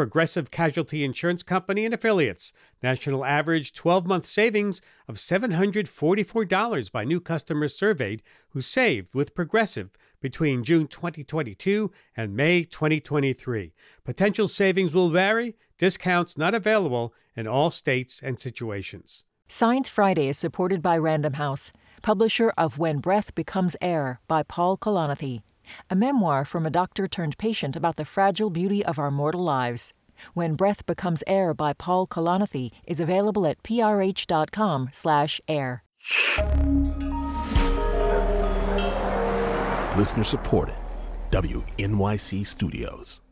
Progressive Casualty Insurance Company and affiliates. National average 12 month savings of $744 by new customers surveyed who saved with Progressive between June 2022 and May 2023. Potential savings will vary, discounts not available in all states and situations. Science Friday is supported by Random House, publisher of When Breath Becomes Air by Paul Kalanithi a memoir from a doctor turned patient about the fragile beauty of our mortal lives. When Breath Becomes Air by Paul Kalanithi is available at prh.com slash air. Listener supported. WNYC Studios.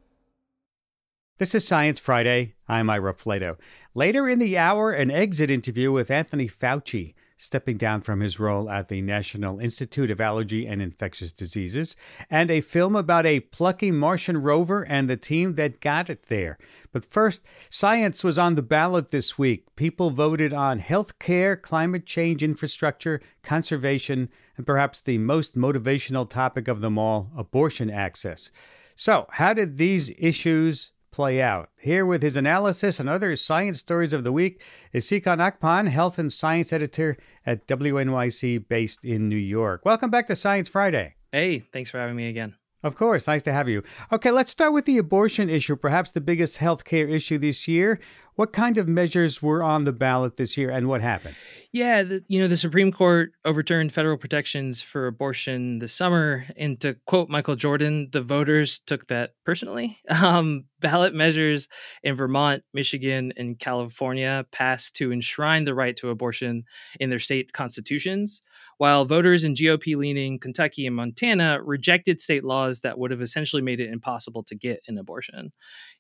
This is Science Friday. I'm Ira Flatow. Later in the hour, an exit interview with Anthony Fauci stepping down from his role at the National Institute of Allergy and Infectious Diseases, and a film about a plucky Martian rover and the team that got it there. But first, science was on the ballot this week. People voted on health care, climate change infrastructure, conservation, and perhaps the most motivational topic of them all abortion access. So, how did these issues play out. Here with his analysis and other science stories of the week is Nsikan Akpan, health and science editor at WNYC based in New York. Welcome back to Science Friday. Hey, thanks for having me again. Of course, nice to have you. Okay, let's start with the abortion issue, perhaps the biggest healthcare issue this year. What kind of measures were on the ballot this year and what happened? Yeah, the, you know, the Supreme Court overturned federal protections for abortion this summer. And to quote Michael Jordan, the voters took that personally. Um, ballot measures in Vermont, Michigan, and California passed to enshrine the right to abortion in their state constitutions while voters in GOP leaning Kentucky and Montana rejected state laws that would have essentially made it impossible to get an abortion.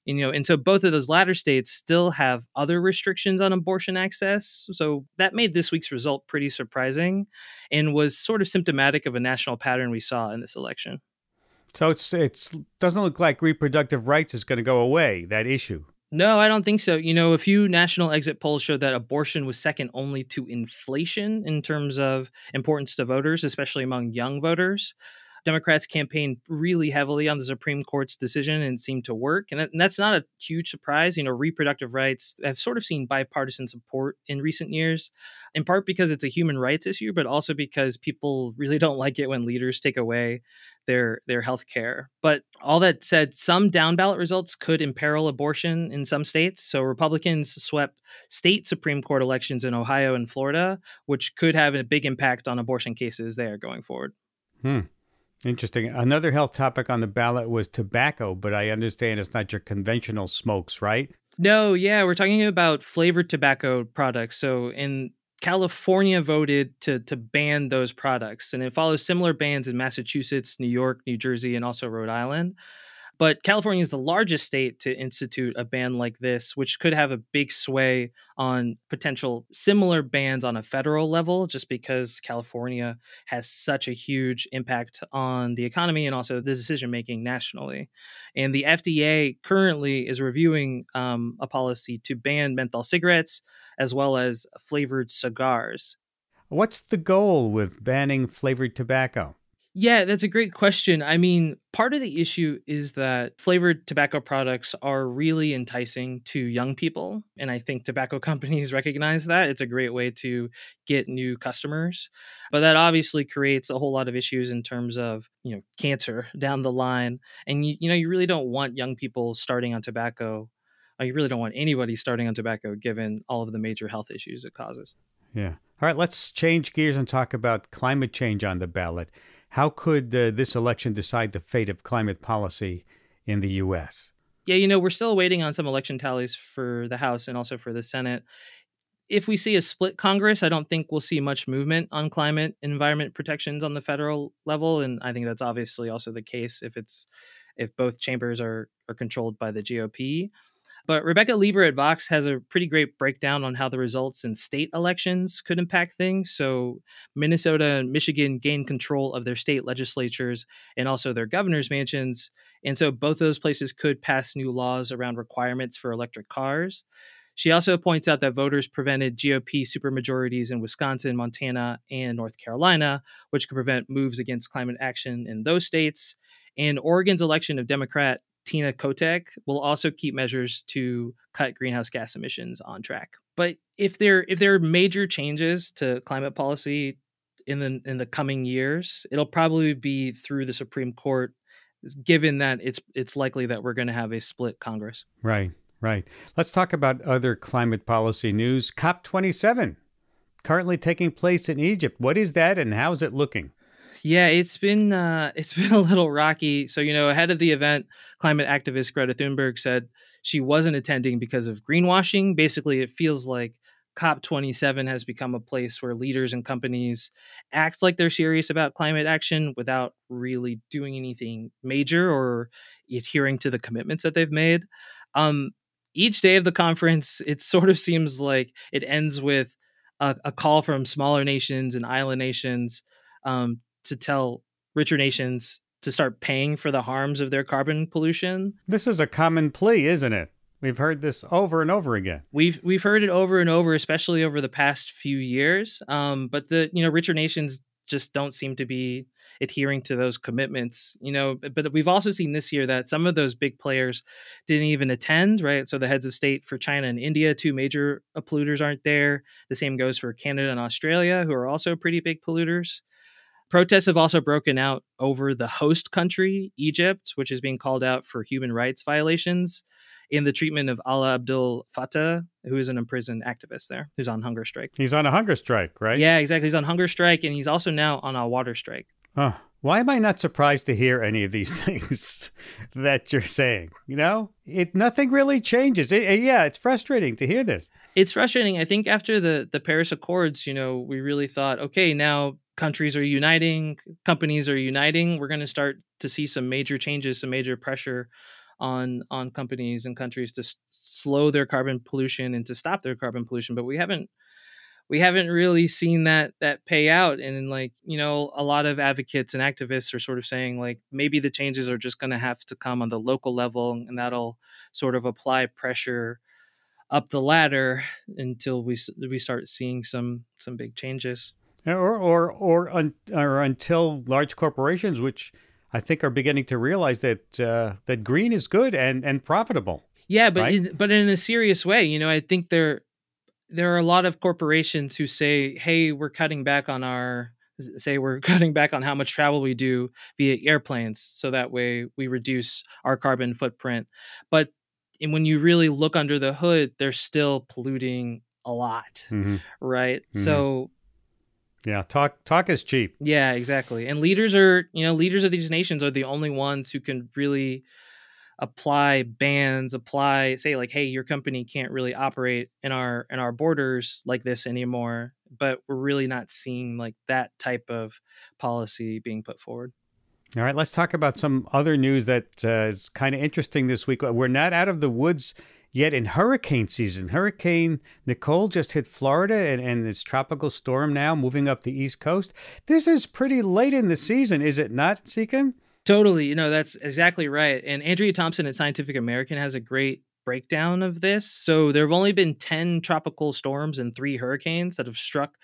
You know, and so both of those latter states still have other restrictions on abortion access. So that made this week's result pretty surprising and was sort of symptomatic of a national pattern we saw in this election. So it's it's doesn't look like reproductive rights is going to go away, that issue. No, I don't think so. You know, a few national exit polls showed that abortion was second only to inflation in terms of importance to voters, especially among young voters. Democrats campaigned really heavily on the Supreme Court's decision and seemed to work. And, that, and, that's not a huge surprise. You know, reproductive rights have sort of seen bipartisan support in recent years, in part because it's a human rights issue, but also because people really don't like it when leaders take away their their health care. But all that said, some down ballot results could imperil abortion in some states. So Republicans swept state Supreme Court elections in Ohio and Florida, which could have a big impact on abortion cases there going forward. Hmm. Interesting. Another health topic on the ballot was tobacco, but I understand it's not your conventional smokes, right? No, yeah, we're talking about flavored tobacco products. So in California voted to to ban those products, and it follows similar bans in Massachusetts, New York, New Jersey, and also Rhode Island. But California is the largest state to institute a ban like this, which could have a big sway on potential similar bans on a federal level, just because California has such a huge impact on the economy and also the decision making nationally. And the FDA currently is reviewing um, a policy to ban menthol cigarettes as well as flavored cigars. What's the goal with banning flavored tobacco? Yeah, that's a great question. I mean, part of the issue is that flavored tobacco products are really enticing to young people. And I think tobacco companies recognize that. It's a great way to get new customers. But that obviously creates a whole lot of issues in terms of, you know, cancer down the line. And, you, you know, you really don't want young people starting on tobacco. Uh, you really don't want anybody starting on tobacco given all of the major health issues it causes. Yeah. All right, let's change gears and talk about climate change on the ballot. How could uh, this election decide the fate of climate policy in the U.S.? Yeah, you know, we're still waiting on some election tallies for the House and also for the Senate. If we see a split Congress, I don't think we'll see much movement on climate environment protections on the federal level, and I think that's obviously also the case if it's if both chambers are are controlled by the GOP. But Rebecca Leber at Vox has a pretty great breakdown on how the results in state elections could impact things. So, Minnesota and Michigan gained control of their state legislatures and also their governor's mansions. And so, both those places could pass new laws around requirements for electric cars. She also points out that voters prevented GOP supermajorities in Wisconsin, Montana, and North Carolina, which could prevent moves against climate action in those states. And Oregon's election of Democrat Tina Kotek will also keep measures to cut greenhouse gas emissions on track. But if there if there are major changes to climate policy in the in the coming years, it'll probably be through the Supreme Court given that it's it's likely that we're going to have a split Congress. Right, right. Let's talk about other climate policy news. COP27 currently taking place in Egypt. What is that and how is it looking? Yeah, it's been uh, it's been a little rocky. So you know, ahead of the event, climate activist Greta Thunberg said she wasn't attending because of greenwashing. Basically, it feels like COP27 has become a place where leaders and companies act like they're serious about climate action without really doing anything major or adhering to the commitments that they've made. Um, each day of the conference, it sort of seems like it ends with a, a call from smaller nations and island nations um, to tell richer nations to start paying for the harms of their carbon pollution. This is a common plea, isn't it? We've heard this over and over again. We've we've heard it over and over, especially over the past few years. Um, but the you know richer nations just don't seem to be adhering to those commitments. You know, but we've also seen this year that some of those big players didn't even attend. Right, so the heads of state for China and India, two major polluters, aren't there. The same goes for Canada and Australia, who are also pretty big polluters. Protests have also broken out over the host country, Egypt, which is being called out for human rights violations in the treatment of Ala Abdel Fattah, who is an imprisoned activist there, who's on hunger strike. He's on a hunger strike, right? Yeah, exactly. He's on hunger strike, and he's also now on a water strike. Huh. Why am I not surprised to hear any of these things that you're saying? You know, it nothing really changes. It, it, yeah, it's frustrating to hear this. It's frustrating. I think after the the Paris Accords, you know, we really thought, okay, now countries are uniting, companies are uniting, we're going to start to see some major changes, some major pressure on on companies and countries to s- slow their carbon pollution and to stop their carbon pollution. But we haven't we haven't really seen that that pay out and like you know a lot of advocates and activists are sort of saying like maybe the changes are just going to have to come on the local level and that'll sort of apply pressure up the ladder until we we start seeing some some big changes or or or, un, or until large corporations, which I think are beginning to realize that uh, that green is good and and profitable. Yeah, but right? in, but in a serious way, you know, I think there there are a lot of corporations who say, "Hey, we're cutting back on our say we're cutting back on how much travel we do via airplanes, so that way we reduce our carbon footprint." But and when you really look under the hood, they're still polluting a lot, mm-hmm. right? Mm-hmm. So yeah, talk talk is cheap. Yeah, exactly. And leaders are, you know, leaders of these nations are the only ones who can really apply bans, apply say like, hey, your company can't really operate in our in our borders like this anymore. But we're really not seeing like that type of policy being put forward. All right, let's talk about some other news that uh, is kind of interesting this week. We're not out of the woods Yet in hurricane season, Hurricane Nicole just hit Florida and, and this tropical storm now moving up the East Coast. This is pretty late in the season, is it not, Nsikan? Totally. You know, that's exactly right. And Andrea Thompson at Scientific American has a great breakdown of this. So there have only been 10 tropical storms and three hurricanes that have struck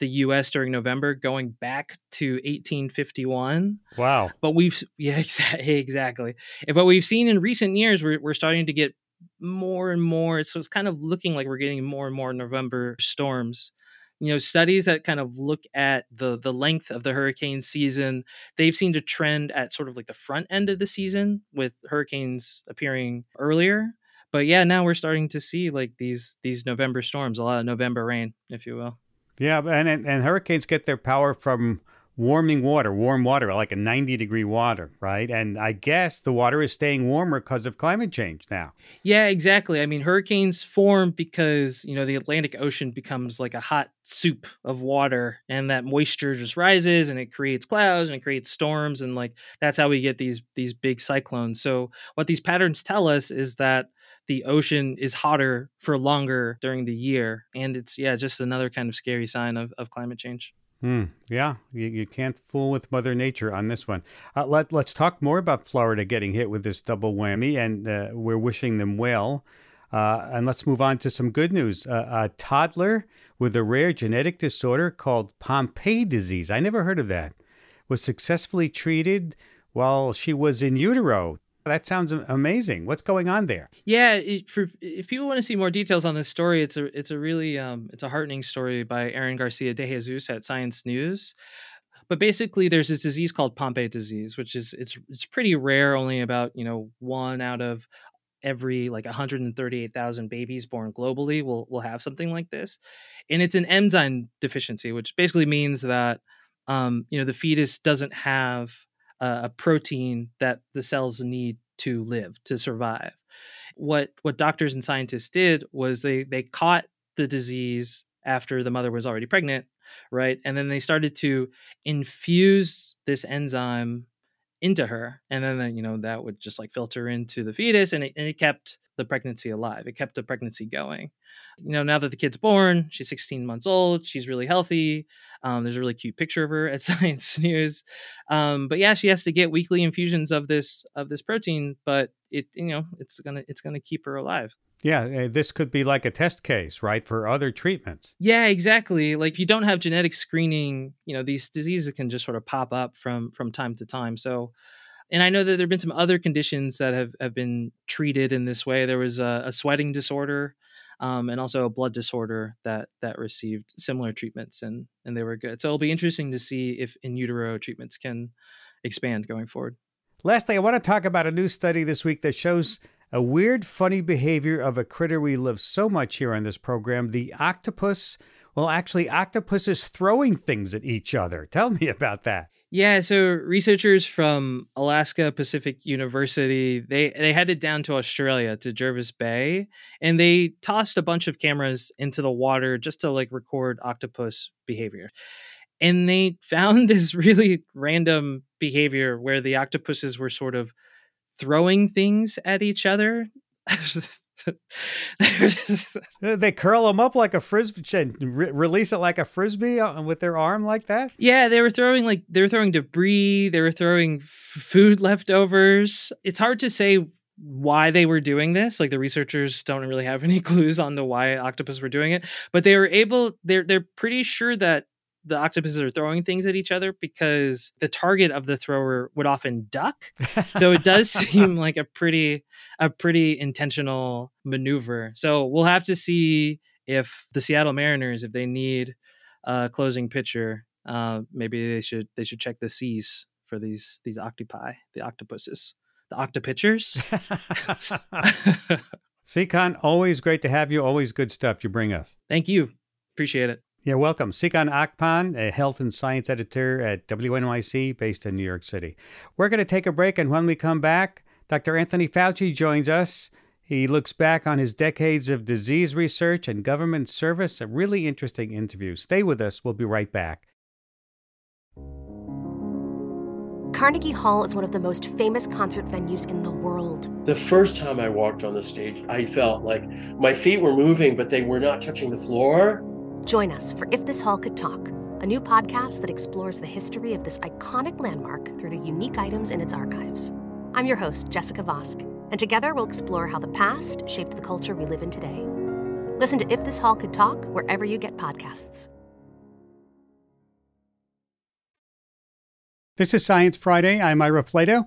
the US during November going back to 1851. Wow. But we've yeah exactly. But we've seen in recent years we're we're starting to get more and more. So it's kind of looking like we're getting more and more November storms. You know, studies that kind of look at the the length of the hurricane season, they've seen to trend at sort of like the front end of the season with hurricanes appearing earlier. But yeah, now we're starting to see like these these November storms, a lot of November rain, if you will. Yeah, and and, and hurricanes get their power from warming water, warm water, like a 90 degree water, right? And I guess the water is staying warmer because of climate change now. Yeah, exactly. I mean, hurricanes form because, you know, the Atlantic Ocean becomes like a hot soup of water and that moisture just rises and it creates clouds and it creates storms and like that's how we get these these big cyclones. So what these patterns tell us is that the ocean is hotter for longer during the year. And it's, yeah, just another kind of scary sign of, of climate change. Mm, yeah, you, you can't fool with Mother Nature on this one. Uh, let, let's talk more about Florida getting hit with this double whammy, and uh, we're wishing them well. Uh, and let's move on to some good news. Uh, a toddler with a rare genetic disorder called Pompe disease, I never heard of that, was successfully treated while she was in utero. That sounds amazing. What's going on there? Yeah, for if people want to see more details on this story, it's a it's a really um, it's a heartening story by Erin Garcia de Jesus at Science News. But basically, there's this disease called Pompe disease, which is it's it's pretty rare. Only about you know one out of every like 138,000 babies born globally will will have something like this, and it's an enzyme deficiency, which basically means that um, you know the fetus doesn't have uh, a protein that the cells need to live to survive. What what doctors and scientists did was they they caught the disease after the mother was already pregnant, right? And then they started to infuse this enzyme into her, and then you know that would just like filter into the fetus, and it, and it kept the pregnancy alive. It kept the pregnancy going. You know, now that the kid's born, she's 16 months old, she's really healthy. Um, there's a really cute picture of her at Science News. Um, but yeah, she has to get weekly infusions of this of this protein, but it you know it's gonna it's gonna keep her alive. Yeah, eh, this could be like a test case, right, for other treatments. Yeah, exactly. Like if you don't have genetic screening, you know, these diseases can just sort of pop up from from time to time. So and I know that there have been some other conditions that have, have been treated in this way. There was a, a sweating disorder um, and also a blood disorder that that received similar treatments and and they were good. So it'll be interesting to see if in utero treatments can expand going forward. Lastly, I want to talk about a new study this week that shows a weird, funny behavior of a critter we love so much here on this program, the octopus. Well, actually, octopuses throwing things at each other. Tell me about that. Yeah, so researchers from Alaska Pacific University, they they headed down to Australia to Jervis Bay and they tossed a bunch of cameras into the water just to like record octopus behavior. And they found this really random behavior where the octopuses were sort of throwing things at each other. they curl them up like a frisbee and re- release it like a frisbee uh, with their arm like that. Yeah, they were throwing like they were throwing debris. They were throwing f- food leftovers. It's hard to say why they were doing this. Like the researchers don't really have any clues on the why octopus were doing it, but they were able. They're they're pretty sure that the octopuses are throwing things at each other because the target of the thrower would often duck. so it does seem like a pretty a pretty intentional maneuver. So we'll have to see if the Seattle Mariners, if they need a closing pitcher, uh, maybe they should they should check the seas for these these octopi, the octopuses, the octopitchers. Nsikan, always great to have you. Always good stuff you bring us. Thank you. Appreciate it. You're welcome. Nsikan Akpan, a health and science editor at WNYC based in New York City. We're going to take a break, and when we come back, Dr. Anthony Fauci joins us. He looks back on his decades of disease research and government service. A really interesting interview. Stay with us. We'll be right back. Carnegie Hall is one of the most famous concert venues in the world. The first time I walked on the stage, I felt like my feet were moving, but they were not touching the floor. Join us for If This Hall Could Talk, a new podcast that explores the history of this iconic landmark through the unique items in its archives. I'm your host, Jessica Vosk, and together we'll explore how the past shaped the culture we live in today. Listen to If This Hall Could Talk wherever you get podcasts. This is Science Friday. I'm Ira Flatow.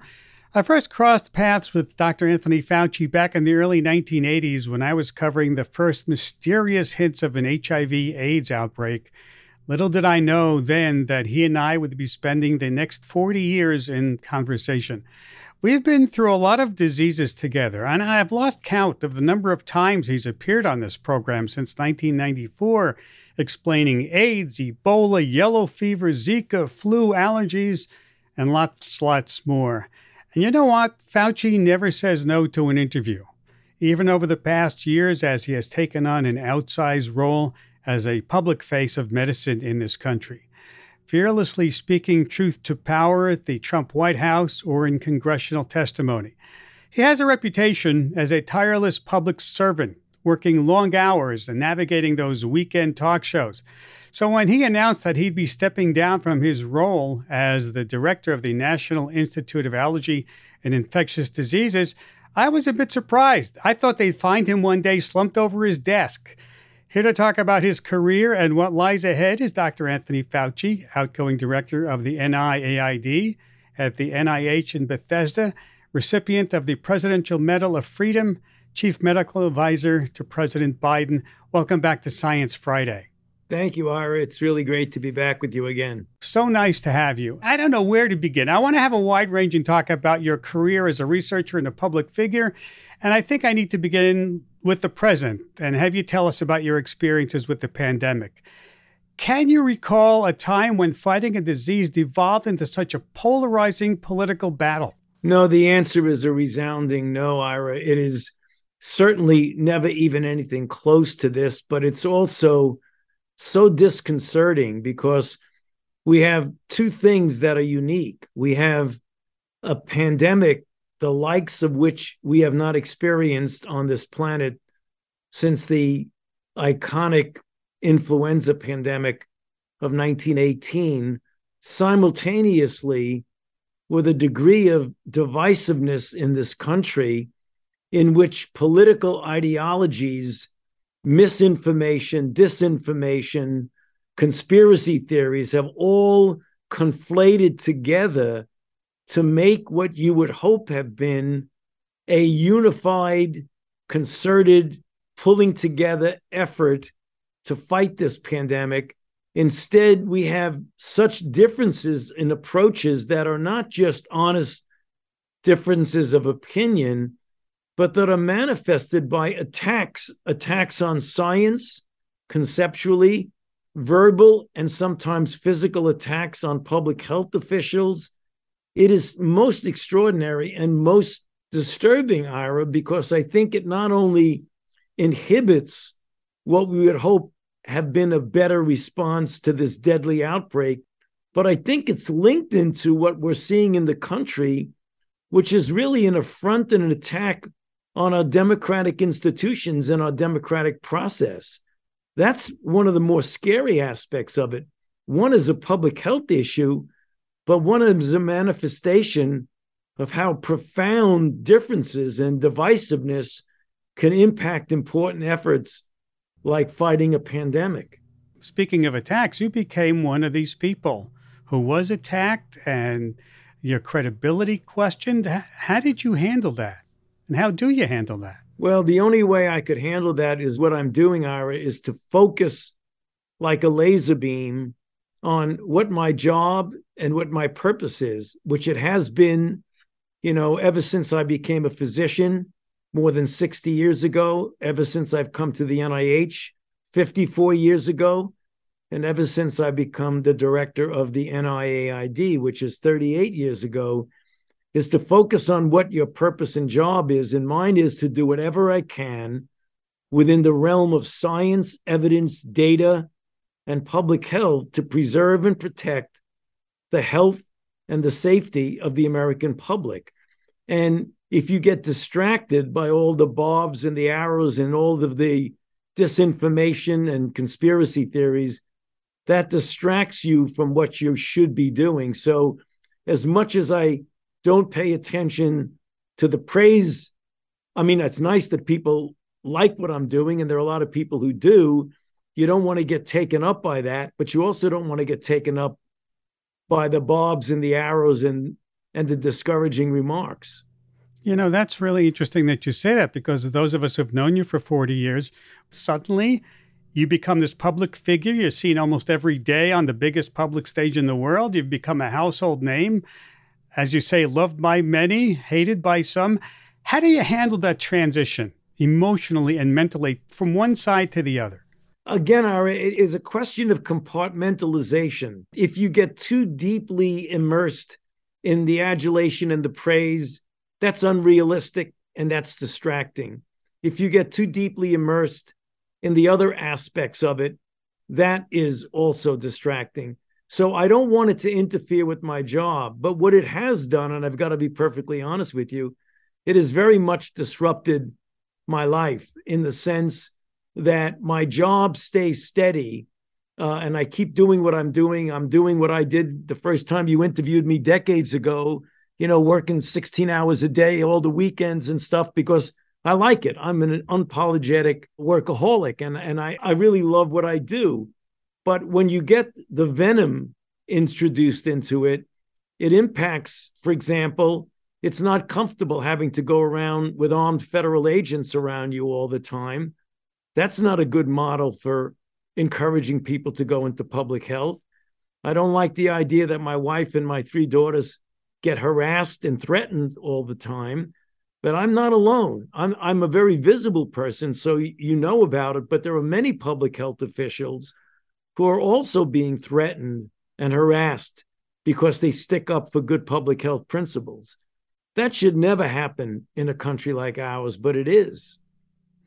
I first crossed paths with Dr. Anthony Fauci back in the early 1980s when I was covering the first mysterious hints of an HIV AIDS outbreak. Little did I know then that he and I would be spending the next 40 years in conversation. We've been through a lot of diseases together, and I've lost count of the number of times he's appeared on this program since 1994, explaining AIDS, Ebola, yellow fever, Zika, flu, allergies, and lots, lots more. And you know what? Fauci never says no to an interview. Even over the past years, as he has taken on an outsized role as a public face of medicine in this country, fearlessly speaking truth to power at the Trump White House or in congressional testimony. He has a reputation as a tireless public servant, working long hours and navigating those weekend talk shows. So when he announced that he'd be stepping down from his role as the director of the National Institute of Allergy and Infectious Diseases, I was a bit surprised. I thought they'd find him one day slumped over his desk. Here to talk about his career and what lies ahead is Dr. Anthony Fauci, outgoing director of the NIAID at the NIH in Bethesda, recipient of the Presidential Medal of Freedom, chief medical advisor to President Biden. Welcome back to Science Friday. Thank you, Ira. It's really great to be back with you again. So nice to have you. I don't know where to begin. I want to have a wide ranging talk about your career as a researcher and a public figure. And I think I need to begin with the present and have you tell us about your experiences with the pandemic. Can you recall a time when fighting a disease devolved into such a polarizing political battle? No, the answer is a resounding no, Ira. It is certainly never even anything close to this, but it's also so disconcerting because we have two things that are unique. We have a pandemic, the likes of which we have not experienced on this planet since the iconic influenza pandemic of 1918, simultaneously with a degree of divisiveness in this country in which political ideologies misinformation, disinformation, conspiracy theories have all conflated together to make what you would hope have been a unified, concerted, pulling together effort to fight this pandemic. Instead, we have such differences in approaches that are not just honest differences of opinion, but that are manifested by attacks attacks on science conceptually verbal and sometimes physical attacks on public health officials. It is most extraordinary and most disturbing ira because i think it not only inhibits what we would hope have been a better response to this deadly outbreak but i think it's linked into what we're seeing in the country which is really an affront and an attack on our democratic institutions and our democratic process. That's one of the more scary aspects of it. One is a public health issue, but one is a manifestation of how profound differences and divisiveness can impact important efforts like fighting a pandemic. Speaking of attacks, you became one of these people who was attacked and your credibility questioned. How did you handle that? And how do you handle that? Well, the only way I could handle that is what I'm doing, Ira, is to focus like a laser beam on what my job and what my purpose is, which it has been, you know, ever since I became a physician more than 60 years ago, ever since I've come to the NIH 54 years ago, and ever since I become the director of the NIAID, which is 38 years ago is to focus on what your purpose and job is. And mine is to do whatever I can within the realm of science, evidence, data, and public health to preserve and protect the health and the safety of the American public. And if you get distracted by all the bobs and the arrows and all of the disinformation and conspiracy theories, that distracts you from what you should be doing. So, as much as I don't pay attention to the praise. I mean, it's nice that people like what I'm doing, and there are a lot of people who do. You don't want to get taken up by that, but you also don't want to get taken up by the bobs and the arrows and and the discouraging remarks. You know, that's really interesting that you say that because those of us who've known you for 40 years, suddenly you become this public figure. You're seen almost every day on the biggest public stage in the world. You've become a household name as you say, loved by many, hated by some. How do you handle that transition emotionally and mentally from one side to the other? Again, Ira, it is a question of compartmentalization. If you get too deeply immersed in the adulation and the praise, that's unrealistic and that's distracting. If you get too deeply immersed in the other aspects of it, that is also distracting. So I don't want it to interfere with my job. But what it has done, and I've got to be perfectly honest with you, it has very much disrupted my life in the sense that my job stays steady uh, and I keep doing what I'm doing. I'm doing what I did the first time you interviewed me decades ago, you know, working 16 hours a day, all the weekends and stuff, because I like it. I'm an unapologetic workaholic and, and I, I really love what I do. But when you get the venom introduced into it, it impacts, for example, it's not comfortable having to go around with armed federal agents around you all the time. That's not a good model for encouraging people to go into public health. I don't like the idea that my wife and my three daughters get harassed and threatened all the time. But I'm not alone. I'm I'm a very visible person, so you know about it. But there are many public health officials who are also being threatened and harassed because they stick up for good public health principles. That should never happen in a country like ours, but it is.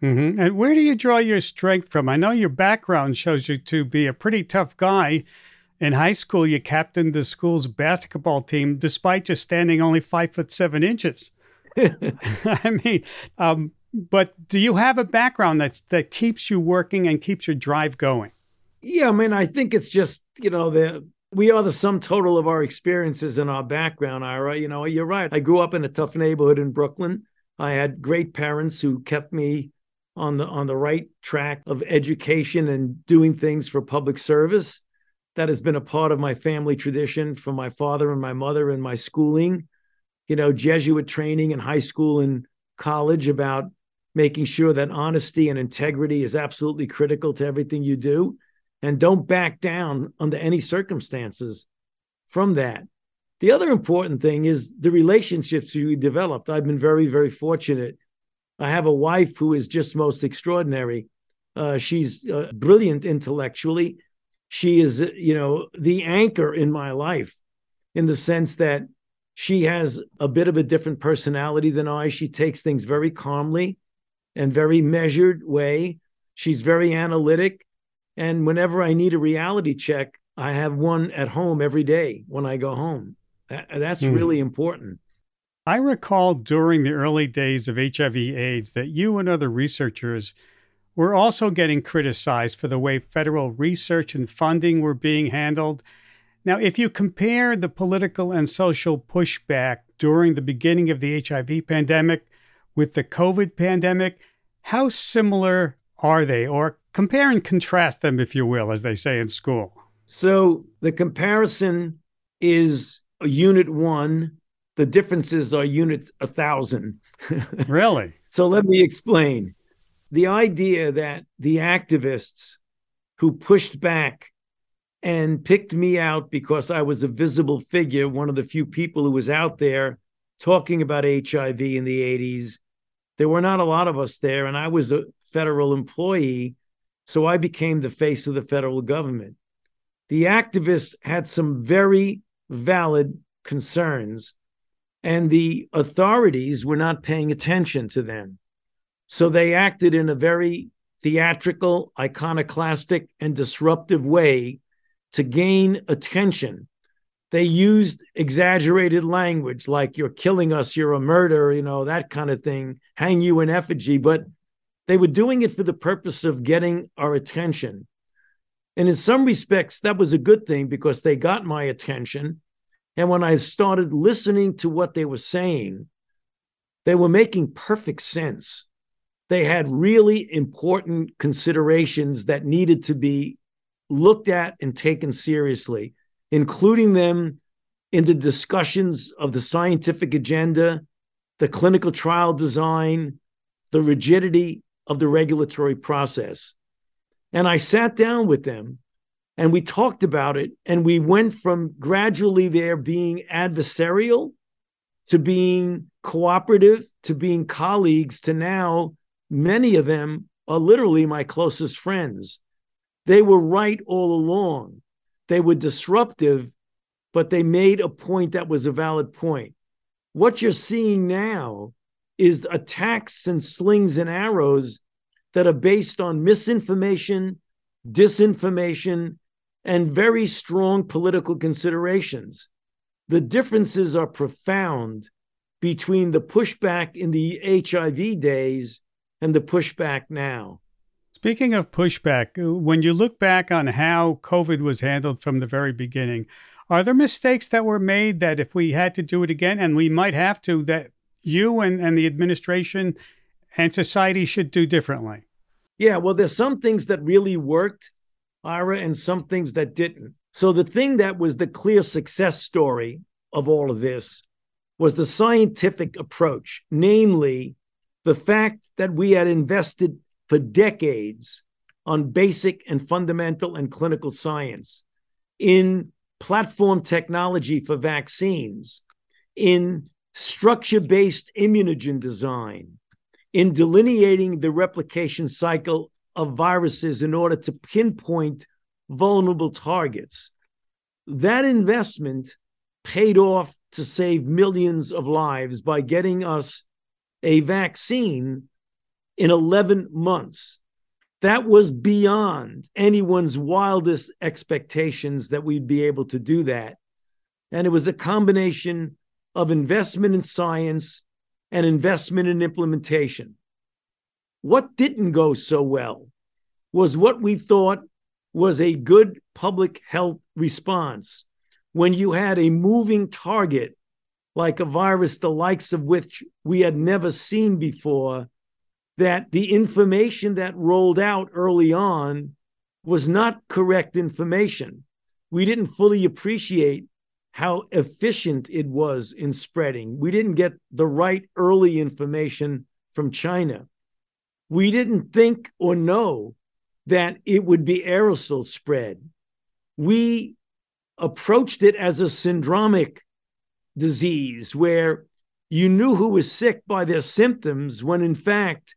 Mm-hmm. And where do you draw your strength from? I know your background shows you to be a pretty tough guy. In high school, you captained the school's basketball team despite just standing only five foot seven inches. I mean, um, but do you have a background that's that keeps you working and keeps your drive going? Yeah, I mean, I think it's just you know the we are the sum total of our experiences and our background. Ira, you know, you're right. I grew up in a tough neighborhood in Brooklyn. I had great parents who kept me on the on the right track of education and doing things for public service. That has been a part of my family tradition from my father and my mother and my schooling. You know, Jesuit training in high school and college about making sure that honesty and integrity is absolutely critical to everything you do and don't back down under any circumstances from that. The other important thing is the relationships you developed. I've been very, very fortunate I have a wife who is just most extraordinary. Uh, she's uh, brilliant intellectually. She is, you know, the anchor in my life in the sense that she has a bit of a different personality than I. She takes things very calmly and very measured way. She's very analytic. And whenever I need a reality check, I have one at home every day when I go home. That, that's mm. really important. I recall during the early days of HIV AIDS that you and other researchers were also getting criticized for the way federal research and funding were being handled. Now, if you compare the political and social pushback during the beginning of the HIV pandemic with the COVID pandemic, how similar are they? Or compare and contrast them, if you will, as they say in school. So the comparison is a unit one the differences are units a thousand. really? So let me explain. The idea that the activists who pushed back and picked me out because I was a visible figure, one of the few people who was out there talking about HIV in the 80s. There were not a lot of us there, and I was a federal employee. So I became the face of the federal government. The activists had some very valid concerns and the authorities were not paying attention to them. So they acted in a very theatrical, iconoclastic, and disruptive way to gain attention. They used exaggerated language like, you're killing us, you're a murderer, you know, that kind of thing, hang you in effigy. But they were doing it for the purpose of getting our attention. And in some respects, that was a good thing because they got my attention. And when I started listening to what they were saying, they were making perfect sense. They had really important considerations that needed to be looked at and taken seriously, including them in the discussions of the scientific agenda, the clinical trial design, the rigidity of the regulatory process. And I sat down with them and we talked about it and we went from gradually there being adversarial to being cooperative to being colleagues to now many of them are literally my closest friends. They were right all along. They were disruptive but they made a point that was a valid point. What you're seeing now is attacks and slings and arrows that are based on misinformation disinformation and very strong political considerations. The differences are profound between the pushback in the HIV days and the pushback now. Speaking of pushback, uh, when you look back on how COVID was handled from the very beginning, are there mistakes that were made that if we had to do it again, and we might have to, that you and, and the administration and society should do differently? Yeah, well, there's some things that really worked, Ira, and some things that didn't. So the thing that was the clear success story of all of this was the scientific approach, namely the fact that we had invested for decades on basic and fundamental and clinical science, in platform technology for vaccines, in structure based immunogen design, in delineating the replication cycle of viruses in order to pinpoint vulnerable targets. That investment paid off to save millions of lives by getting us a vaccine in 11 months. That was beyond anyone's wildest expectations that we'd be able to do that. And it was a combination of investment in science and investment in implementation. What didn't go so well was what we thought was a good public health response when you had a moving target like a virus the likes of which we had never seen before that the information that rolled out early on was not correct information we didn't fully appreciate how efficient it was in spreading. We didn't get the right early information from China. We didn't think or know that it would be aerosol spread. We approached it as a syndromic disease where you knew who was sick by their symptoms when in fact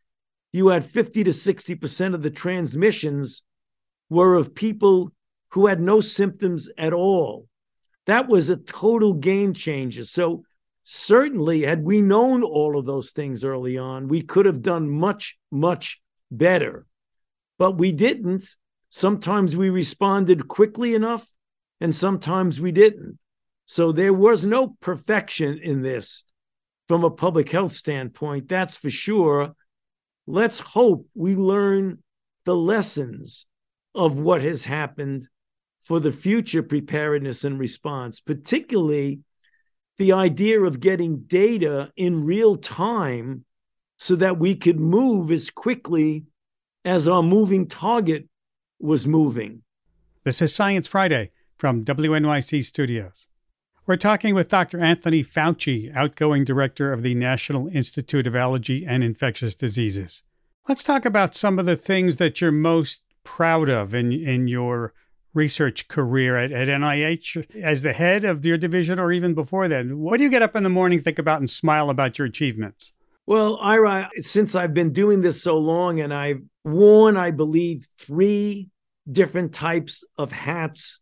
you had 50 to 60% of the transmissions were of people who had no symptoms at all that was a total game changer. So, certainly, had we known all of those things early on, we could have done much, much better. But we didn't. Sometimes we responded quickly enough, and sometimes we didn't. So, there was no perfection in this from a public health standpoint, that's for sure. Let's hope we learn the lessons of what has happened for the future preparedness and response, particularly the idea of getting data in real time so that we could move as quickly as our moving target was moving. This is Science Friday from WNYC Studios. We're talking with Dr. Anthony Fauci, outgoing director of the National Institute of Allergy and Infectious Diseases. Let's talk about some of the things that you're most proud of in, in your research career at, at NIH as the head of your division or even before then? What do you get up in the morning, think about, and smile about your achievements? Well, Ira, since I've been doing this so long and I've worn, I believe, three different types of hats.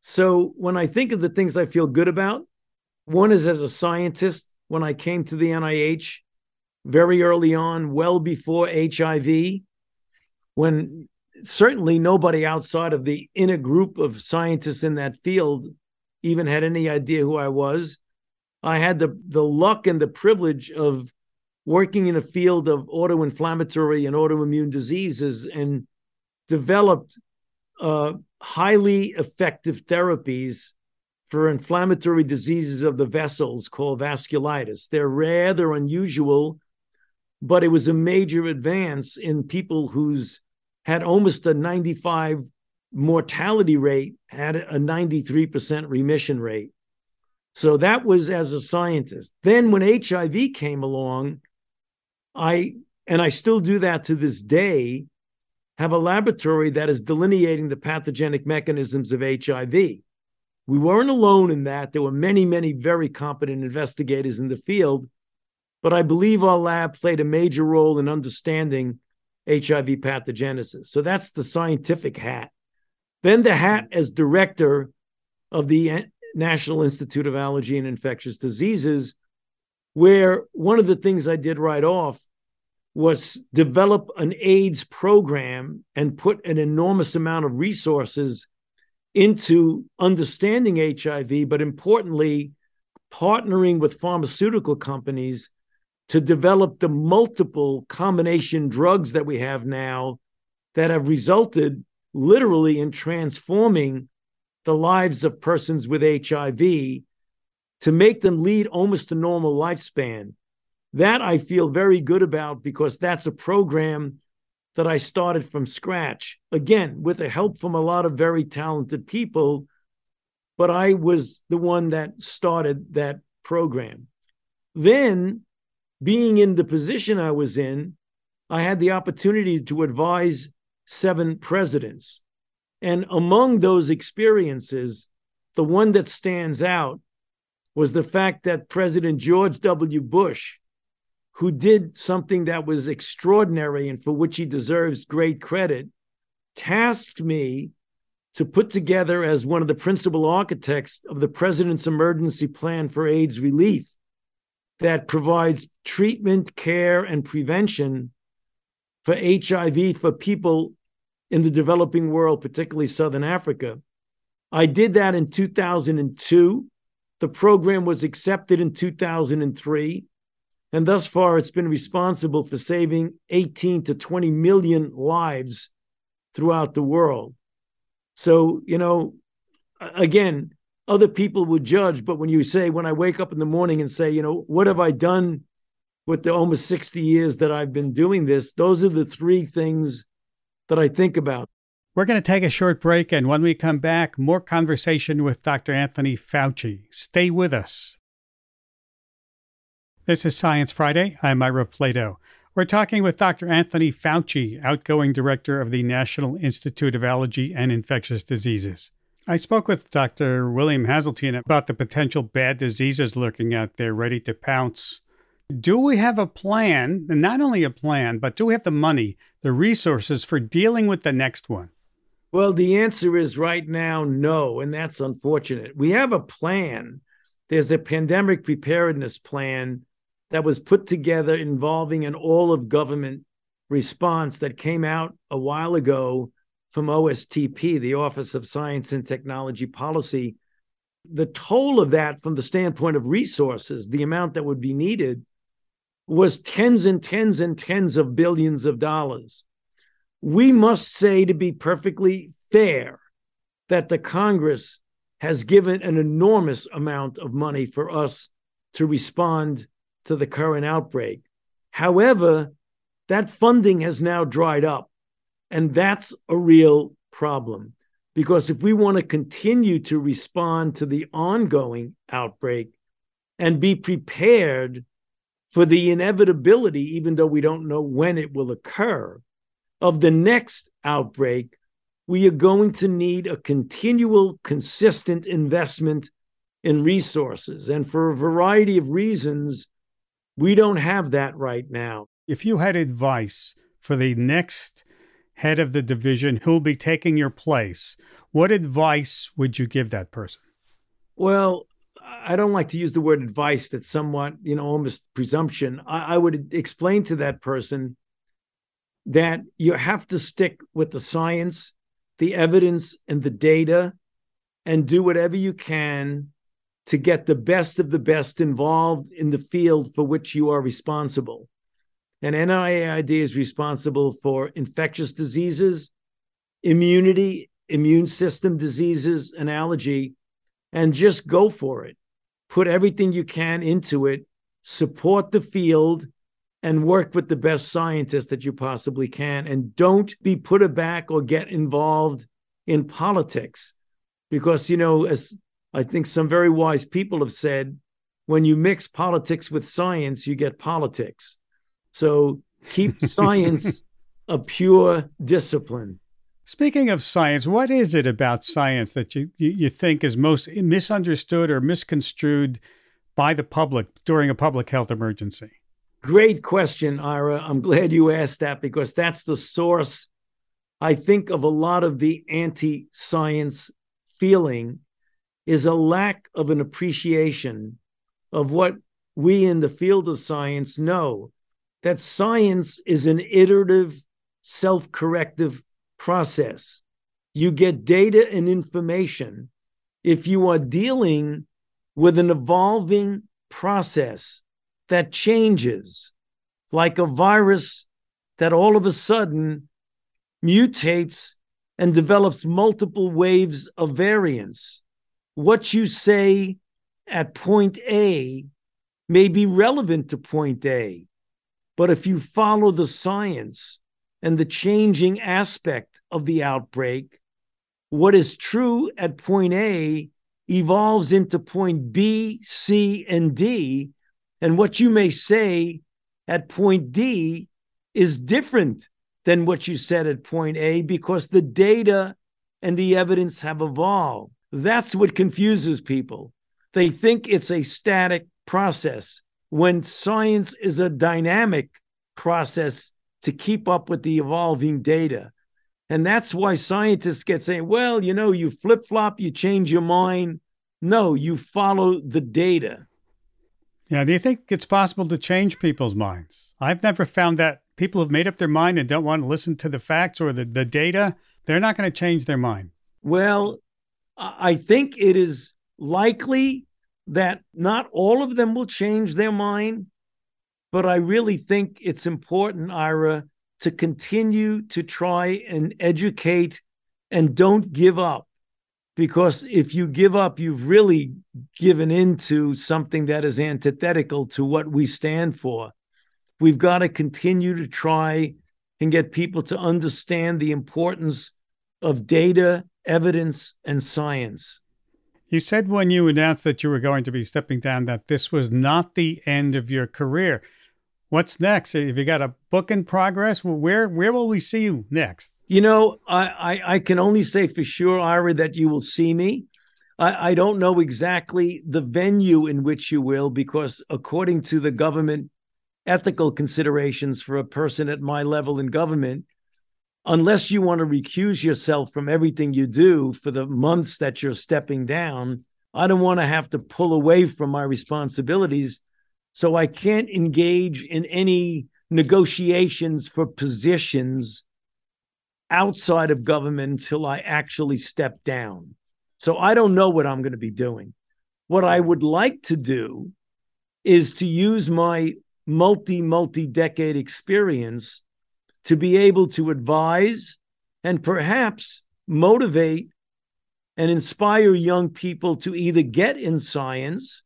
So when I think of the things I feel good about, one is as a scientist, when I came to the NIH very early on, well before HIV, when certainly nobody outside of the inner group of scientists in that field even had any idea who I was. I had the the luck and the privilege of working in a field of auto-inflammatory and autoimmune diseases and developed uh, highly effective therapies for inflammatory diseases of the vessels called vasculitis. They're rare, they're unusual, but it was a major advance in people whose had almost a 95 mortality rate, had a 93% remission rate. So that was as a scientist. Then when HIV came along, I, and I still do that to this day, have a laboratory that is delineating the pathogenic mechanisms of HIV. We weren't alone in that. There were many, many very competent investigators in the field, but I believe our lab played a major role in understanding HIV pathogenesis. So that's the scientific hat. Then the hat as director of the National Institute of Allergy and Infectious Diseases, where one of the things I did right off was develop an AIDS program and put an enormous amount of resources into understanding HIV, but importantly, partnering with pharmaceutical companies to develop the multiple combination drugs that we have now that have resulted literally in transforming the lives of persons with HIV to make them lead almost a normal lifespan. That I feel very good about because that's a program that I started from scratch. Again, with the help from a lot of very talented people, but I was the one that started that program. Then, being in the position I was in, I had the opportunity to advise seven presidents. And among those experiences, the one that stands out was the fact that President George W. Bush, who did something that was extraordinary and for which he deserves great credit, tasked me to put together as one of the principal architects of the President's Emergency Plan for AIDS Relief that provides treatment, care, and prevention for HIV for people in the developing world, particularly Southern Africa. I did that in 2002. The program was accepted in 2003. And thus far, it's been responsible for saving 18 to 20 million lives throughout the world. So, you know, again, other people would judge. But when you say, when I wake up in the morning and say, you know, what have I done with the almost 60 years that I've been doing this? Those are the three things that I think about. We're going to take a short break, and when we come back, more conversation with Dr. Anthony Fauci. Stay with us. This is Science Friday. I'm Ira Flatow. We're talking with Dr. Anthony Fauci, outgoing director of the National Institute of Allergy and Infectious Diseases. I spoke with Dr. William Haseltine about the potential bad diseases lurking out there ready to pounce do we have a plan, and not only a plan, but do we have the money, the resources for dealing with the next one? Well, the answer is right now no, and that's unfortunate. We have a plan. There's a pandemic preparedness plan that was put together involving an all of government response that came out a while ago from OSTP, the Office of Science and Technology Policy. The toll of that, from the standpoint of resources, the amount that would be needed, was tens and tens and tens of billions of dollars. We must say, to be perfectly fair, that the Congress has given an enormous amount of money for us to respond to the current outbreak. However, that funding has now dried up, and that's a real problem. Because if we want to continue to respond to the ongoing outbreak and be prepared for the inevitability, even though we don't know when it will occur, of the next outbreak, we are going to need a continual, consistent investment in resources. And for a variety of reasons, we don't have that right now. If you had advice for the next head of the division who'll be taking your place, what advice would you give that person? Well, I don't like to use the word advice. That's somewhat, you know, almost presumption. I, I would explain to that person that you have to stick with the science, the evidence, and the data, and do whatever you can to get the best of the best involved in the field for which you are responsible. And NIAID is responsible for infectious diseases, immunity, immune system diseases, and allergy, and just go for it put everything you can into it, support the field, and work with the best scientists that you possibly can. And don't be put aback or get involved in politics. Because, you know, as I think some very wise people have said, when you mix politics with science, you get politics. So keep science a pure discipline. Speaking of science, what is it about science that you, you, you think is most misunderstood or misconstrued by the public during a public health emergency? Great question, Ira. I'm glad you asked that because that's the source, I think, of a lot of the anti science feeling is a lack of an appreciation of what we in the field of science know that science is an iterative, self corrective process. You get data and information. If you are dealing with an evolving process that changes, like a virus that all of a sudden mutates and develops multiple waves of variants. What you say at point A may be relevant to point A, but if you follow the science and the changing aspect of the outbreak, what is true at point A evolves into point B, C, and D. And what you may say at point D is different than what you said at point A because the data and the evidence have evolved. That's what confuses people. They think it's a static process when science is a dynamic process to keep up with the evolving data. And that's why scientists get saying, well, you know, you flip flop, you change your mind. No, you follow the data. Yeah. Do you think it's possible to change people's minds? I've never found that people have made up their mind and don't want to listen to the facts or the, the data. They're not going to change their mind. Well, I think it is likely that not all of them will change their mind, but I really think it's important, Ira, to continue to try and educate and don't give up. Because if you give up, you've really given into something that is antithetical to what we stand for. We've got to continue to try and get people to understand the importance of data, evidence, and science. You said when you announced that you were going to be stepping down that this was not the end of your career. What's next? Have you got a book in progress? Where where will we see you next? You know, I, I, I can only say for sure, Ira, that you will see me. I, I don't know exactly the venue in which you will, because according to the government ethical considerations for a person at my level in government, unless you want to recuse yourself from everything you do for the months that you're stepping down, I don't want to have to pull away from my responsibilities so I can't engage in any negotiations for positions outside of government until I actually step down. So I don't know what I'm going to be doing. What I would like to do is to use my multi, multi decade experience to be able to advise and perhaps motivate and inspire young people to either get in science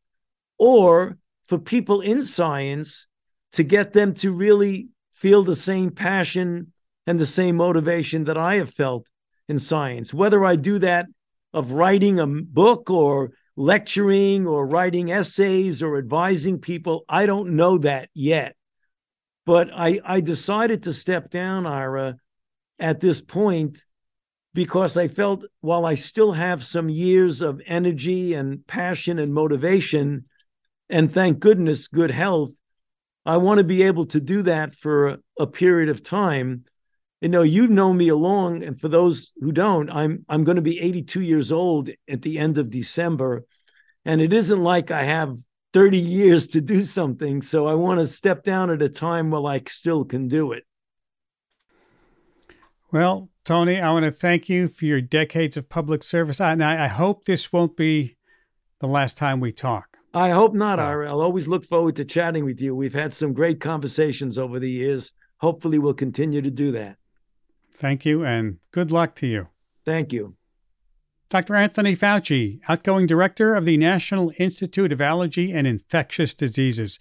or for people in science to get them to really feel the same passion and the same motivation that I have felt in science. Whether I do that of writing a book or lecturing or writing essays or advising people, I don't know that yet. But I, I decided to step down, Ira, at this point because I felt while I still have some years of energy and passion and motivation, and thank goodness, good health. I want to be able to do that for a, a period of time. You know, you've known me along, and for those who don't, I'm I'm going to be 82 years old at the end of December, and it isn't like I have 30 years to do something. So I want to step down at a time while I still can do it. Well, Tony, I want to thank you for your decades of public service, and I, I hope this won't be the last time we talk. I hope not, Ira. I'll always look forward to chatting with you. We've had some great conversations over the years. Hopefully, we'll continue to do that. Thank you, and good luck to you. Thank you. Dr. Anthony Fauci, outgoing director of the National Institute of Allergy and Infectious Diseases.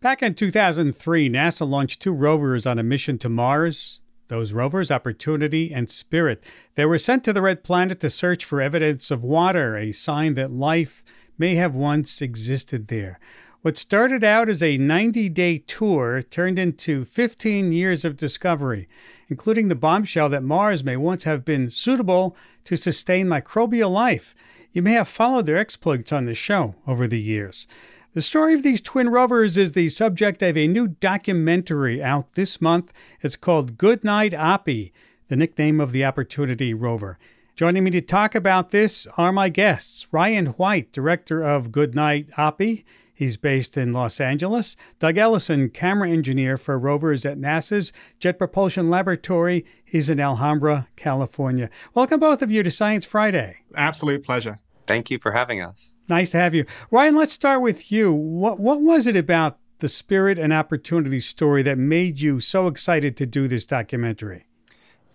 Back in 2003, NASA launched two rovers on a mission to Mars. Those rovers, Opportunity and Spirit, they were sent to the Red Planet to search for evidence of water, a sign that life may have once existed there. What started out as a 90 day tour turned into 15 years of discovery, including the bombshell that Mars may once have been suitable to sustain microbial life. You may have followed their exploits on the show over the years. The story of these twin rovers is the subject of a new documentary out this month. It's called Goodnight Oppy, the nickname of the Opportunity rover. Joining me to talk about this are my guests Ryan White, director of Goodnight Oppy. He's based in Los Angeles. Doug Ellison, camera engineer for rovers at NASA's Jet Propulsion Laboratory. He's in Alhambra, California. Welcome, both of you, to Science Friday. Absolute pleasure. Thank you for having us. Nice to have you. Ryan, let's start with you. What what was it about the spirit and opportunity story that made you so excited to do this documentary?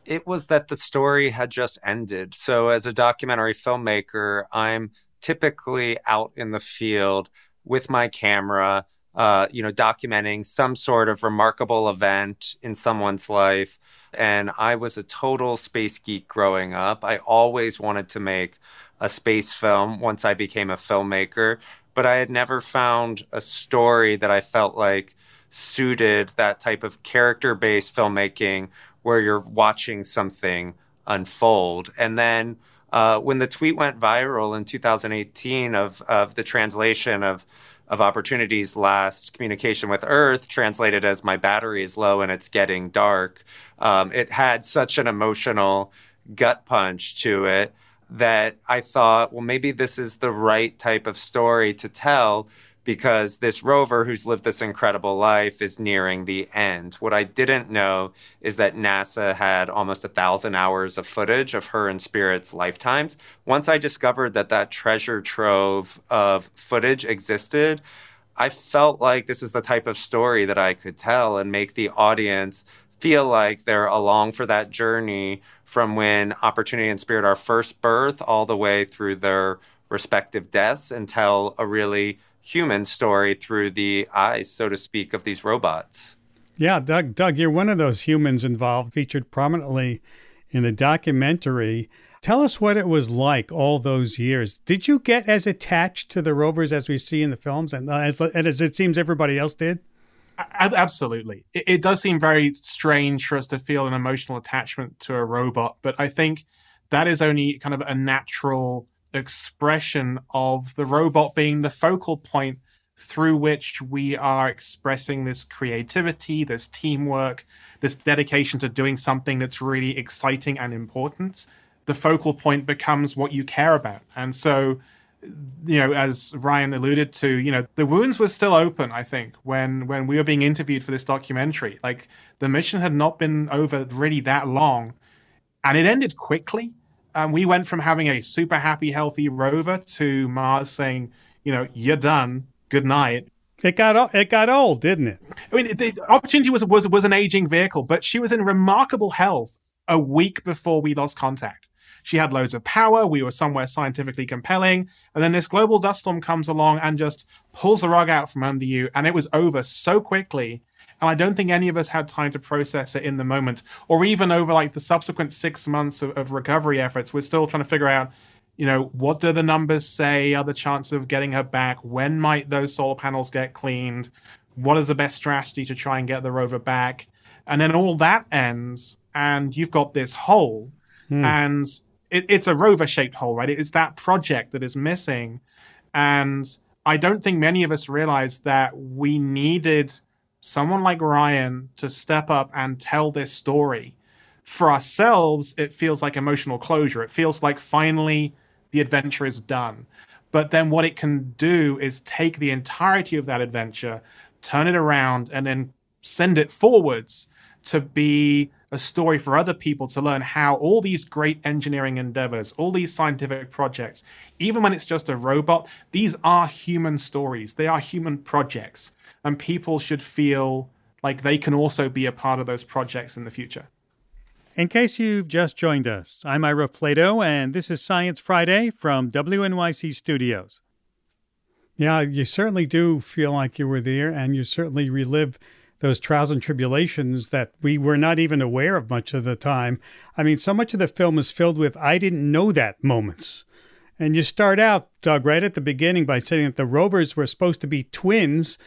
It was that the story had just ended. So as a documentary filmmaker, I'm typically out in the field with my camera, uh, you know, documenting some sort of remarkable event in someone's life. And I was a total space geek growing up. I always wanted to make a space film once I became a filmmaker, but I had never found a story that I felt like suited that type of character based filmmaking where you're watching something unfold. And then uh, when the tweet went viral in 2018 of of the translation of of opportunities last communication with earth translated as my battery is low and it's getting dark um, it had such an emotional gut punch to it that i thought well maybe this is the right type of story to tell because this rover who's lived this incredible life is nearing the end. What I didn't know is that NASA had almost a thousand hours of footage of her and Spirit's lifetimes. Once I discovered that that treasure trove of footage existed, I felt like this is the type of story that I could tell and make the audience feel like they're along for that journey from when Opportunity and Spirit are first birth all the way through their respective deaths and tell a really human story through the eyes, so to speak, of these robots. Yeah, Doug, Doug, you're one of those humans involved, featured prominently in the documentary. Tell us what it was like all those years. Did you get as attached to the rovers as we see in the films, and uh, as, as it seems everybody else did? Absolutely. It, it does seem very strange for us to feel an emotional attachment to a robot, but I think that is only kind of a natural expression of the robot being the focal point through which we are expressing this creativity, this teamwork, this dedication to doing something that's really exciting and important. The focal point becomes what you care about. And so, you know, as Ryan alluded to, you know, the wounds were still open, I think, when when we were being interviewed for this documentary. Like the mission had not been over really that long. And it ended quickly and we went from having a super happy, healthy rover to Mars saying, you know, you're done. Good night. It got it got old, didn't it? I mean, the opportunity was was was an aging vehicle, but she was in remarkable health a week before we lost contact. She had loads of power. We were somewhere scientifically compelling, and then this global dust storm comes along and just pulls the rug out from under you, and it was over so quickly and I don't think any of us had time to process it in the moment, or even over like the subsequent six months of, of recovery efforts. We're still trying to figure out, you know, what do the numbers say are the chances of getting her back? When might those solar panels get cleaned? What is the best strategy to try and get the rover back? And then all that ends, and you've got this hole, hmm. and it, it's a rover shaped hole, right? It's that project that is missing. And I don't think many of us realized that we needed someone like Ryan to step up and tell this story. For ourselves, it feels like emotional closure. It feels like finally the adventure is done. But then what it can do is take the entirety of that adventure, turn it around, and then send it forwards to be a story for other people to learn how all these great engineering endeavors, all these scientific projects, even when it's just a robot, these are human stories. They are human projects and people should feel like they can also be a part of those projects in the future. In case you've just joined us, I'm Ira Flatow, and this is Science Friday from WNYC Studios. Yeah, you certainly do feel like you were there, and you certainly relive those trials and tribulations that we were not even aware of much of the time. I mean, so much of the film is filled with I didn't know that moments. And you start out, Doug, right at the beginning by saying that the rovers were supposed to be twins,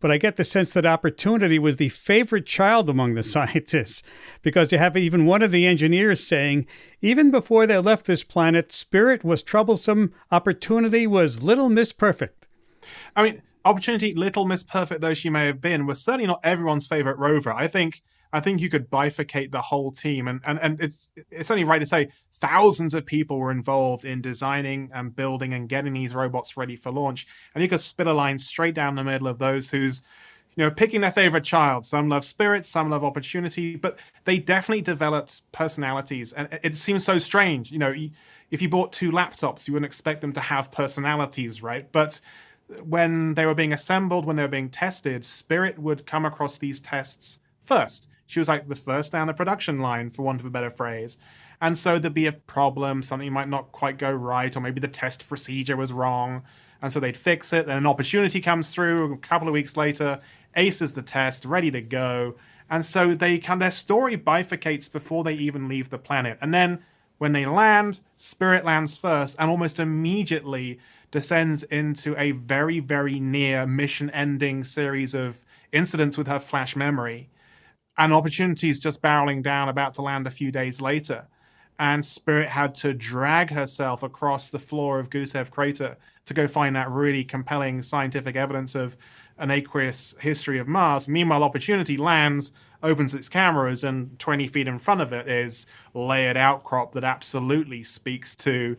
but I get the sense that opportunity was the favorite child among the scientists because you have even one of the engineers saying, even before they left this planet, spirit was troublesome, opportunity was little miss perfect. I mean, opportunity, little miss perfect though she may have been, was certainly not everyone's favorite rover. I think I think you could bifurcate the whole team, and and and it's it's only right to say thousands of people were involved in designing and building and getting these robots ready for launch, and you could spit a line straight down the middle of those who's you know, picking their favorite child. Some love spirit, some love opportunity, but they definitely developed personalities. And it seems so strange. You know, if you bought two laptops, you wouldn't expect them to have personalities, right? But when they were being assembled, when they were being tested, Spirit would come across these tests first. She was like the first down the production line, for want of a better phrase. And so there'd be a problem, something might not quite go right, or maybe the test procedure was wrong. And so they'd fix it. Then an opportunity comes through a couple of weeks later, aces the test, ready to go. And so they of, their story bifurcates before they even leave the planet. And then when they land, Spirit lands first and almost immediately descends into a very, very near mission ending series of incidents with her flash memory. And opportunities just barreling down, about to land a few days later. And Spirit had to drag herself across the floor of Gusev crater to go find that really compelling scientific evidence of an aqueous history of Mars. Meanwhile, Opportunity lands, opens its cameras, and 20 feet in front of it is layered outcrop that absolutely speaks to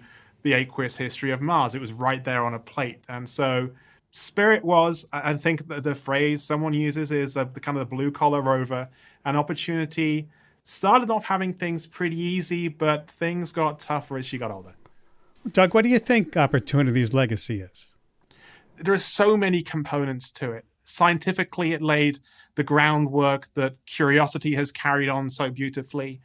the aqueous history of Mars. It was right there on a plate. And so Spirit was, I think the, the phrase someone uses is a, the kind of the blue collar rover. An opportunity started off having things pretty easy, but things got tougher as she got older. Doug, what do you think Opportunity's legacy is? There are so many components to it. Scientifically, it laid the groundwork that Curiosity has carried on so beautifully.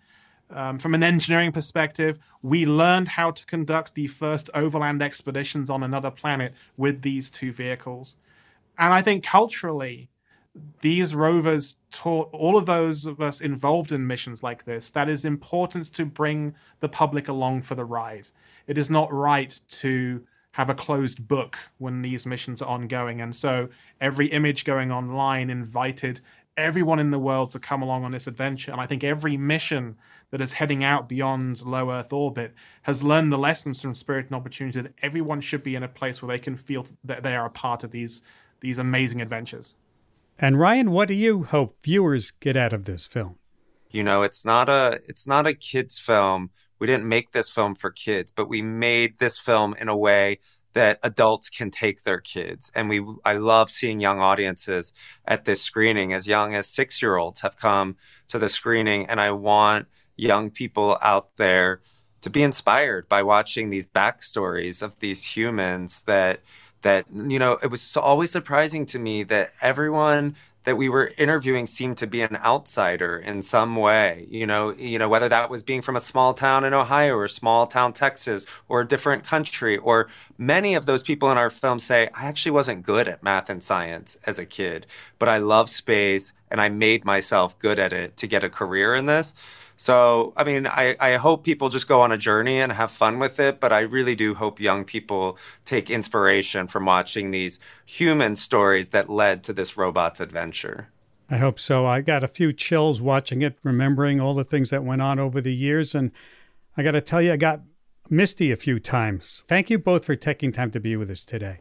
Um, from an engineering perspective, we learned how to conduct the first overland expeditions on another planet with these two vehicles. And I think culturally, these rovers taught all of those of us involved in missions like this that is important to bring the public along for the ride. It is not right to have a closed book when these missions are ongoing. And so every image going online invited everyone in the world to come along on this adventure. And I think every mission that is heading out beyond low Earth orbit has learned the lessons from Spirit and Opportunity that everyone should be in a place where they can feel that they are a part of these these amazing adventures. And Ryan, what do you hope viewers get out of this film? You know, it's not a it's not a kids film. We didn't make this film for kids, but we made this film in a way that adults can take their kids. And we I love seeing young audiences at this screening as young as 6-year-olds have come to the screening and I want young people out there to be inspired by watching these backstories of these humans that that you know it was always surprising to me that everyone that we were interviewing seemed to be an outsider in some way you know you know whether that was being from a small town in ohio or small town texas or a different country or many of those people in our film say i actually wasn't good at math and science as a kid but i love space and i made myself good at it to get a career in this so, I mean, I, I hope people just go on a journey and have fun with it, but I really do hope young people take inspiration from watching these human stories that led to this robot's adventure. I hope so. I got a few chills watching it, remembering all the things that went on over the years. And I got to tell you, I got misty a few times. Thank you both for taking time to be with us today.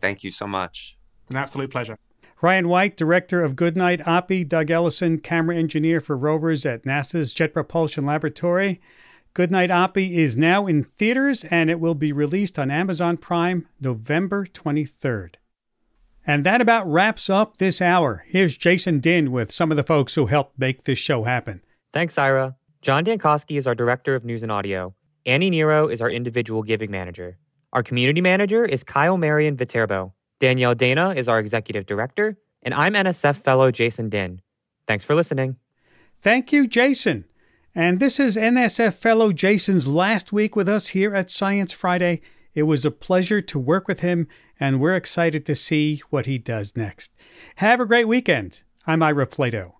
Thank you so much. It's an absolute pleasure. Ryan White, director of Goodnight Oppy, Doug Ellison, camera engineer for rovers at NASA's Jet Propulsion Laboratory. Goodnight Oppy is now in theaters and it will be released on Amazon Prime November 23rd. And that about wraps up this hour. Here's Jason Din with some of the folks who helped make this show happen. Thanks, Ira. John Dankosky is our director of news and audio. Annie Nero is our individual giving manager. Our community manager is Kyle Marian Viterbo. Danielle Dana is our executive director, and I'm NSF fellow Jason Din. Thanks for listening. Thank you, Jason. And this is NSF fellow Jason's last week with us here at Science Friday. It was a pleasure to work with him, and we're excited to see what he does next. Have a great weekend. I'm Ira Flatow.